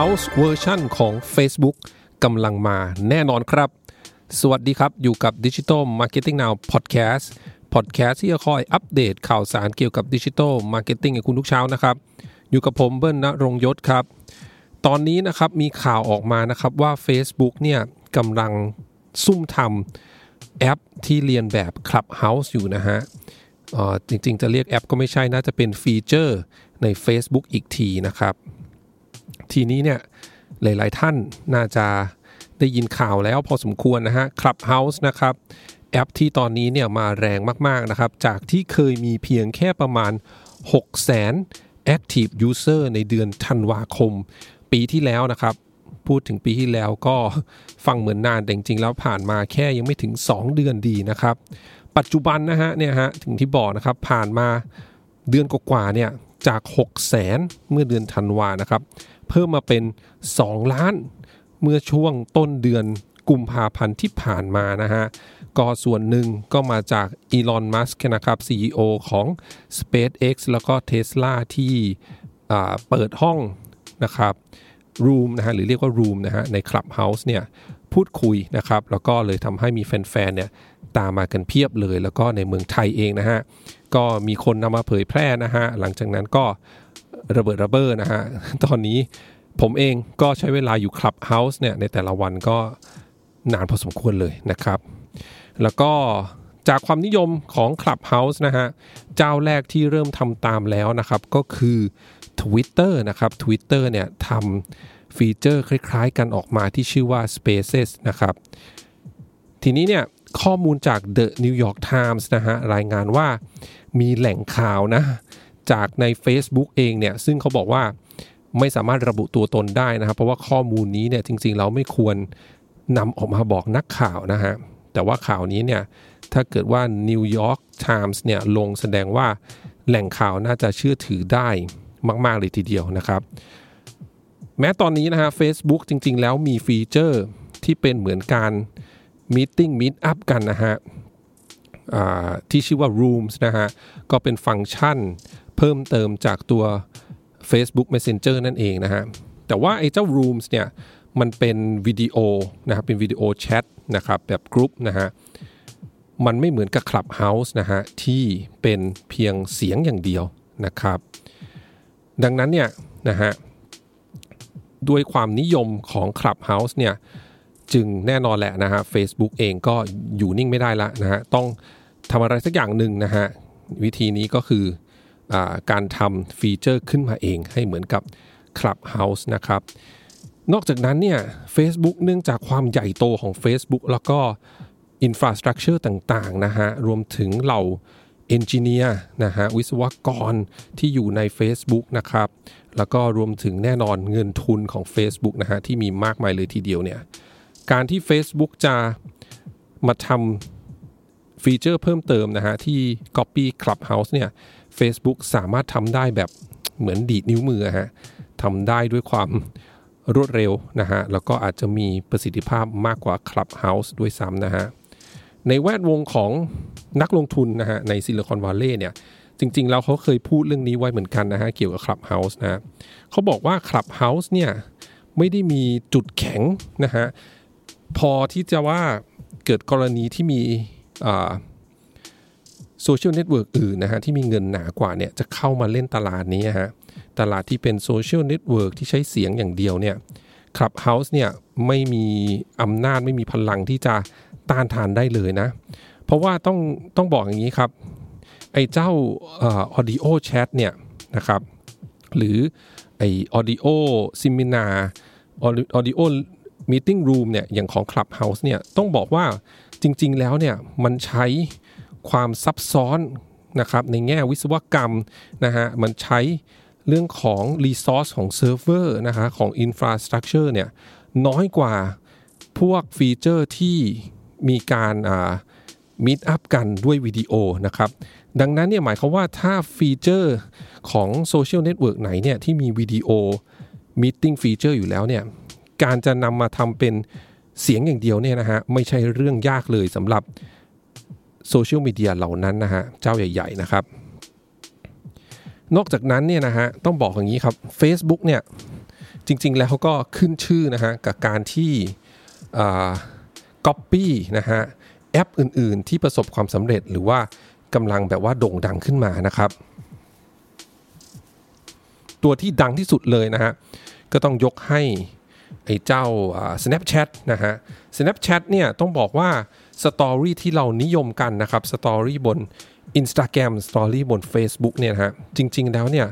House เวอร์ชันของ Facebook กำลังมาแน่นอนครับ สวัสดีครับอยู่กับ Digital Marketing Now Podcast Podcast ที่จะคอยอัปเดตข่าวสารเกี่ยวกับ Digital Marketing ให้คุณทุกเช้านะครับ อยู่กับผมเบิ้ลณรงยศครับ ตอนนี้นะครับมีข่าวออกมานะครับว่า Facebook เนี่ยกำลังซุ่มทำแอปที่เรียนแบบ Clubhouse อยู่นะฮะจริงๆ จะเรียกแอปก็ไม่ใช่น่าจะเป็นฟีเจอร์ใน Facebook อีกทีนะครับ ทีนี้เนี่ยหลาย ๆ ท่านน่าจะได้ยินข่าวแล้วพอสมควรนะฮะ Clubhouse นะครับ แอปที่ตอนนี้เนี่ยมาแรงมาก ๆ นะครับ จากที่เคยมีเพียงแค่ประมาณ6 0 0 0 0 Active User ในเดือนธันวาคม ปีที่แล้วนะครับ พูดถึงปีที่แล้วก็ฟังเหมือนนานแต่จริง ๆ แล้วผ่านมาแค่ยังไม่ถึง 2 เดือนดีนะครับ ปัจจุบันนะฮะเนี่ยฮะถึงที่บอกนะครับผ่านมาเดือนกว่าๆเนี่ยจาก 6 0 0 0 0เมื่อเดือนธันวานะครับ เพิ่มมาเป็น 2 ล้าน เมื่อช่วงต้นเดือนกุมภาพันธ์ที่ผ่านมานะฮะก็ส่วนหนึ่งก็มาจากอีลอน มัสก์นะครับ CEO ของ SpaceX แล้วก็ Tesla ที่อ่าเปิดห้องนะครับ Room นะฮะหรือเรียกว่า Room นะฮะใน Clubhouse เนี่ยพูดคุยนะครับ แล้วก็เลยทำให้มีแฟนๆเนี่ยตามมากันเพียบเลย แล้วก็ในเมืองไทยเองนะฮะก็มีคนนำมาเผยแพร่นะฮะหลังจากนั้นก็ ระเบิดระเบ้อนะฮะ ตอนนี้ผมเองก็ใช้เวลาอยู่ Clubhouse เนี่ยในแต่ละวันก็นานพอสมควรเลยนะครับ แล้วก็จากความนิยมของ Clubhouse นะฮะ เจ้าแรกที่เริ่มทำตามแล้วนะครับ ก็คือ Twitter นะครับ Twitter เนี่ยทำฟีเจอร์คล้ายๆกันออกมาที่ชื่อว่า Spaces นะครับ ทีนี้เนี่ยข้อมูลจาก The New York Times นะฮะ รายงานว่ามีแหล่งข่าวนะ จากใน Facebook เองเนี่ยซึ่งเขาบอกว่าไม่สามารถระบุตัวตนได้นะครับ เพราะว่าข้อมูลนี้เนี่ยจริงๆเราไม่ควรนำออกมาบอกนักข่าวนะฮะแต่ว่าข่าวนี้เนี่ยถ้าเกิดว่า New York Times เนี่ยลงแสดงว่าแหล่งข่าวน่าจะเชื่อถือได้มาก ๆ เลยทีเดียวนะครับ แม้ตอนนี้นะฮะ Facebook จริง ๆ แล้วมี feature ที่เป็นเหมือนการ Meeting Meet Up กันนะฮะที่ชื่อว่า Rooms นะฮะ ก็เป็นฟังก์ชัน เพิ่มเติมจากตัว Facebook Messenger นั่นเองนะฮะแต่ว่าไอ้เจ้า Rooms เนี่ยมันเป็นวิดีโอนะครับเป็น video chat นะครับแบบกรุ๊ปนะฮะมันไม่เหมือนกับ Clubhouse นะฮะที่เป็นเพียงเสียงอย่างเดียวนะครับ ดังนั้นเนี่ยนะฮะด้วยความนิยมของ Clubhouse เนี่ยจึงแน่นอนแหละนะฮะ Facebook เองก็อยู่นิ่งไม่ได้ละนะฮะต้องทำอะไรสักอย่างหนึ่งนะฮะวิธีนี้ก็คือ การทำฟีเจอร์ขึ้นมาเองให้เหมือนกับ Clubhouse นะครับ นอกจากนั้นเนี่ย Facebook เนื่องจากความใหญ่โตของ Facebook แล้วก็ infrastructure ต่างๆนะฮะ รวมถึงเหล่า engineer นะฮะวิศวกรที่อยู่ใน Facebook นะครับ แล้วก็รวมถึงแน่นอนเงินทุนของ Facebook นะฮะที่มีมากมายเลยทีเดียวเนี่ยการที่ Facebook จะมาทำ feature เพิ่มเติมนะฮะที่ Copy Clubhouse เนี่ย Facebook สามารถทำได้แบบเหมือนดีดนิ้วมือฮะทำได้ด้วยความรวดเร็วนะฮะ แล้วก็อาจจะมีประสิทธิภาพมากกว่า Clubhouse ด้วยซ้ำนะฮะ ในแวดวงของนักลงทุนนะฮะ ในซิลิคอนวัลเลย์เนี่ย จริงๆ แล้วเขาเคยพูดเรื่องนี้ไว้เหมือนกันนะฮะ เกี่ยวกับ Clubhouse นะะเขาบอกว่า Clubhouse เนี่ยไม่ได้มีจุดแข็งนะฮะ พอที่จะว่าเกิดกรณีที่มี social network อื่นนะฮะที่มีเงินหนากว่าเนี่ยจะเข้ามาเล่นตลาดนี้ฮะตลาดที่เป็น social network ที่ใช้เสียงอย่างเดียวเนี่ย Clubhouse เนี่ยไม่มีอำนาจไม่มีพลังที่จะต้านทานได้เลยนะ เพราะว่าต้องต้องบอกอย่างนี้ครับไอ้เจ้า audio chat เนี่ยนะครับหรือไอ audio seminar audio meeting room เนี่ยอย่างของ Clubhouse เนี่ยต้องบอกว่าจริง ๆ แล้วเนี่ยมันใช้ ความซับซ้อนนะครับในแง่วิศวกรรมนะฮะมันใช้เรื่องของ Resource ของเซิร์ฟเวอร์นะฮะของ Infrastructure เนี่ยน้อยกว่าพวกฟีเจอร์ที่มีการ meet up กันด้วยวิดีโอนะครับ ดังนั้นเนี่ยหมายความว่าถ้าฟีเจอร์ของโซเชียลเน็ตเวิร์กไหนเนี่ยที่มีวิดีโอมิ e ติ้งฟีเจอร์อยู่แล้วเนี่ยการจะนำมาทำเป็นเสียงอย่างเดียวเนี่ยนะฮะไม่ใช่เรื่องยากเลยสำหรับ โซเชียลมีเดียเหล่านั้นนะฮะเจ้าใหญ่ ๆ นะครับ นอกจากนั้นเนี่ยนะฮะต้องบอกอย่างนี้ครับ Facebook เนี่ยจริง ๆ แล้วเขาก็ขึ้นชื่อนะฮะกับการที่ก๊อปปี้นะฮะแอปอื่น ๆ ที่ประสบความสำเร็จหรือว่ากำลังแบบว่าโด่งดังขึ้นมานะครับ ตัวที่ดังที่สุดเลยนะฮะก็ต้องยกให้ไอ้เจ้า Snapchat นะฮะ Snapchat เนี่ยต้องบอกว่า สตอรี่ที่เรานิยมกันนะครับสตอรี่บน Instagram สตอรี่บน Facebook เนี่ยฮะจริง ๆ แล้วเนี่ย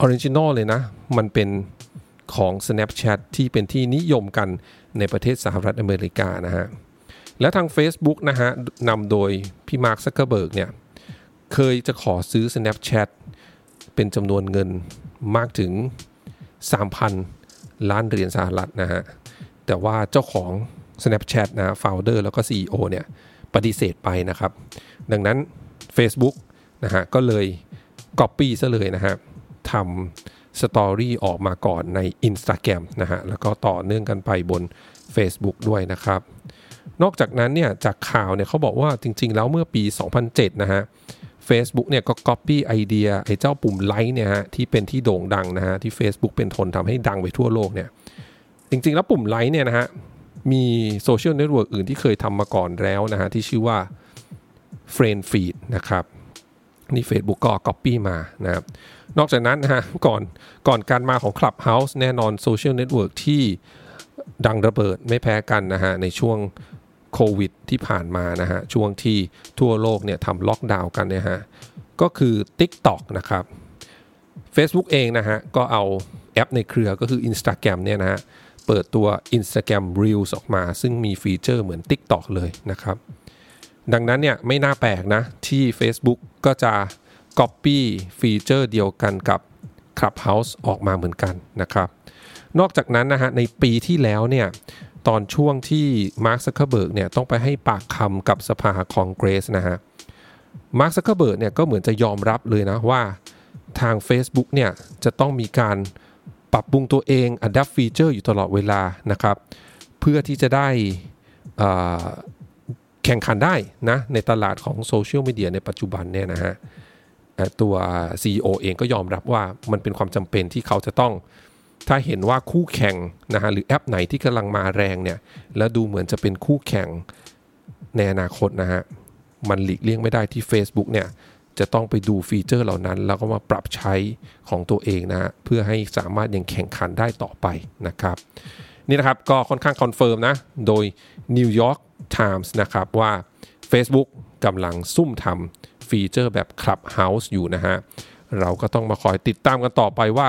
original เลยนะ มันเป็นของ Snapchat ที่เป็นที่นิยมกันในประเทศสหรัฐอเมริกานะฮะ และทาง Facebook นะฮะนำโดยพี่มาร์คซักเกอร์เบิร์กเนี่ย เคยจะขอซื้อ Snapchat เป็นจำนวนเงินมากถึง 3,000 ล้านเหรียญสหรัฐนะฮะ แต่ว่าเจ้าของ Snapchat นะ founder แล้วก็ CEO เนี่ยปฏิเสธไปนะครับ ดังนั้น Facebook นะฮะก็เลย Copy ซะเลยนะฮะทำสตอรี่ออกมาก่อนใน Instagram นะฮะแล้วก็ต่อเนื่องกันไปบน Facebook ด้วยนะครับ นอกจากนั้นเนี่ยจากข่าวเนี่ยเขาบอกว่าจริง ๆ แล้วเมื่อปี 2007 นะฮะ Facebook เนี่ยก็ Copy ไอเดียไอ้เจ้าปุ่มไลค์เนี่ยฮะที่เป็นที่โด่งดังนะฮะที่ Facebook เป็นคนทำให้ดังไปทั่วโลกเนี่ยจริง ๆ แล้วปุ่มไลค์เนี่ยนะฮะ มีโซเชียลเน็ตเวิร์กอื่นที่เคยทำมาก่อนแล้วนะฮะที่ชื่อว่า FriendFeed นะครับนี่ Facebook ก็ Copy มานะครับนอกจากนั้นนะฮะก่อนก่อนการมาของ Clubhouse แน่นอนโซเชียลเน็ตเวิร์กที่ดังระเบิดไม่แพ้กันนะฮะในช่วงโควิดที่ผ่านมานะฮะช่วงที่ทั่วโลกเนี่ยทำล็อกดาวน์กันเนี่ยฮะก็คือ TikTok นะครับ Facebook เองนะฮะก็เอาแอปในเครือก็คือ Instagram เนี่ยนะฮะ เปิดตัว Instagram Reels ออกมา ซึ่งมีฟีเจอร์เหมือน TikTok เลยนะครับ ดังนั้นเนี่ยไม่น่าแปลกนะ ที่ Facebook ก็จะ Copy ฟีเจอร์เดียวกันกับ Clubhouse ออกมาเหมือนกันนะครับ นอกจากนั้นนะฮะในปีที่แล้วเนี่ยตอนช่วงที่มาร์คซักเกอร์เบิร์กเนี่ยต้องไปให้ปากคำกับสภาคองเกรสนะฮะมาร์คซักเกอร์เบิร์กเนี่ยก็เหมือนจะยอมรับเลยนะว่าทาง Facebook เนี่ยจะต้องมีการ ปรับปรุงตัวเองอัปเดตฟีเจอร์อยู่ตลอดเวลานะครับ เพื่อที่จะได้แข่งขันได้นะในตลาดของโซเชียลมีเดียในปัจจุบันเนี่ยนะฮะตัว CEO เองก็ยอมรับว่ามันเป็นความจำเป็นที่เขาจะต้องถ้าเห็นว่าคู่แข่งนะฮะหรือแอปไหนที่กำลังมาแรงเนี่ยแล้วดูเหมือนจะเป็นคู่แข่งในอนาคตนะฮะมันหลีกเลี่ยงไม่ได้ที่ Facebook เนี่ย จะต้องไปดูฟีเจอร์เหล่านั้น แล้วก็มาปรับใช้ของตัวเองนะ เพื่อให้สามารถยังแข่งขันได้ต่อไปนะครับ นี่นะครับก็ค่อนข้าง confirm นะ โดย New York Times นะครับว่า Facebook กำลังซุ่มทำฟีเจอร์แบบ Clubhouse อยู่นะฮะ เราก็ต้องมาคอยติดตามกันต่อไปว่า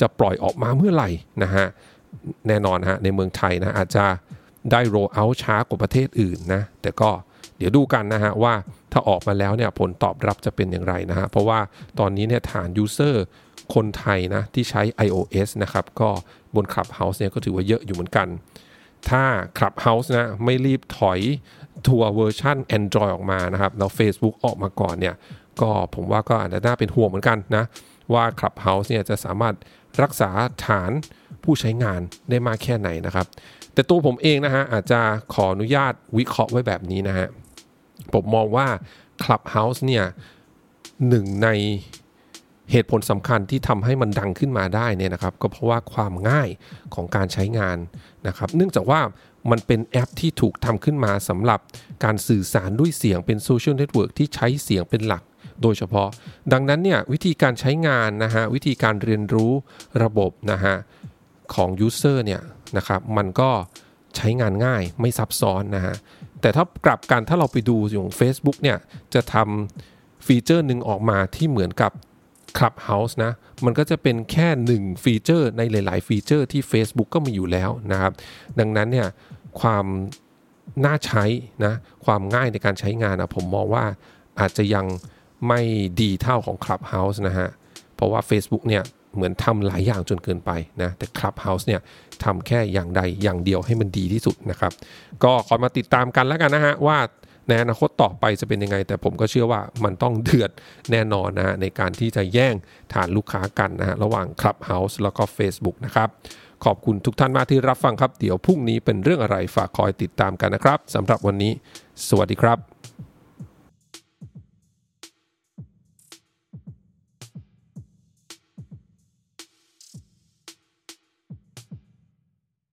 จะปล่อยออกมาเมื่อไหร่นะฮะ แน่นอนฮะในเมืองไทยนะอาจจะได้ roll out ช้ากว่าประเทศอื่นนะ แต่ก็เดี๋ยวดูกันนะฮะว่า ถ้าออกมาแล้วเนี่ยผลตอบรับจะเป็นอย่างไรนะฮะเพราะว่าตอนนี้เนี่ยฐาน userคนไทยนะที่ใช้ iOS นะครับก็บน Clubhouse เนี่ยก็ถือว่าเยอะอยู่เหมือนกัน ถ้า Clubhouse นะไม่รีบถอยทัวร์เวอร์ชัน Android ออกมานะครับแล้ว Facebook ออกมาก่อนเนี่ยก็ผมว่าก็อาจจะน่าเป็นห่วงเหมือนกันนะว่า Clubhouse เนี่ยจะสามารถรักษาฐานผู้ใช้งานได้มากแค่ไหนนะครับ แต่ตัวผมเองนะฮะอาจจะขออนุญาตวิเคราะห์ไว้แบบนี้นะฮะ ผมมองว่า Clubhouse เนี่ยหนึ่งในเหตุผลสำคัญที่ทำให้มันดังขึ้นมาได้เนี่ยนะครับ ก็เพราะว่าความง่ายของการใช้งานนะครับ เนื่องจากว่ามันเป็นแอปที่ถูกทำขึ้นมาสำหรับการสื่อสารด้วยเสียงเป็นโซเชียลเน็ตเวิร์กที่ใช้เสียงเป็นหลักโดยเฉพาะ ดังนั้นเนี่ยวิธีการใช้งานนะฮะวิธีการเรียนรู้ระบบนะฮะของ user เนี่ยนะครับมันก็ใช้งานง่ายไม่ซับซ้อนนะฮะ แต่ถ้ากลับกันถ้าเราไปดูอย่าง Facebook เนี่ยจะทำฟีเจอร์หนึ่งออกมาที่เหมือนกับ Clubhouse นะ มันก็จะเป็นแค่หนึ่งฟีเจอร์ในหลาย ๆ ฟีเจอร์ที่ Facebook ก็มีอยู่แล้วนะครับ ดังนั้นเนี่ยความน่าใช้นะความง่ายในการใช้งานนะผมมองว่าอาจจะยังไม่ดีเท่าของ Clubhouse นะฮะ เพราะว่า Facebook เนี่ย เหมือนทำหลายอย่างจนเกินไปนะแต่ Clubhouse เนี่ยทำแค่อย่างใดอย่างเดียวให้มันดีที่สุดนะครับก็คอยมาติดตามกันแล้วกันนะฮะว่าในอนาคตต่อไปจะเป็นยังไง แต่ผมก็เชื่อว่ามันต้องเดือดแน่นอนนะฮะในการที่จะแย่งฐานลูกค้ากันนะฮะระหว่าง Clubhouse แล้วก็ Facebook นะครับขอบคุณทุกท่านมากที่รับฟังครับ เดี๋ยวพรุ่งนี้เป็นเรื่องอะไรฝากคอยติดตามกันนะครับสำหรับวันนี้ สวัสดีครับ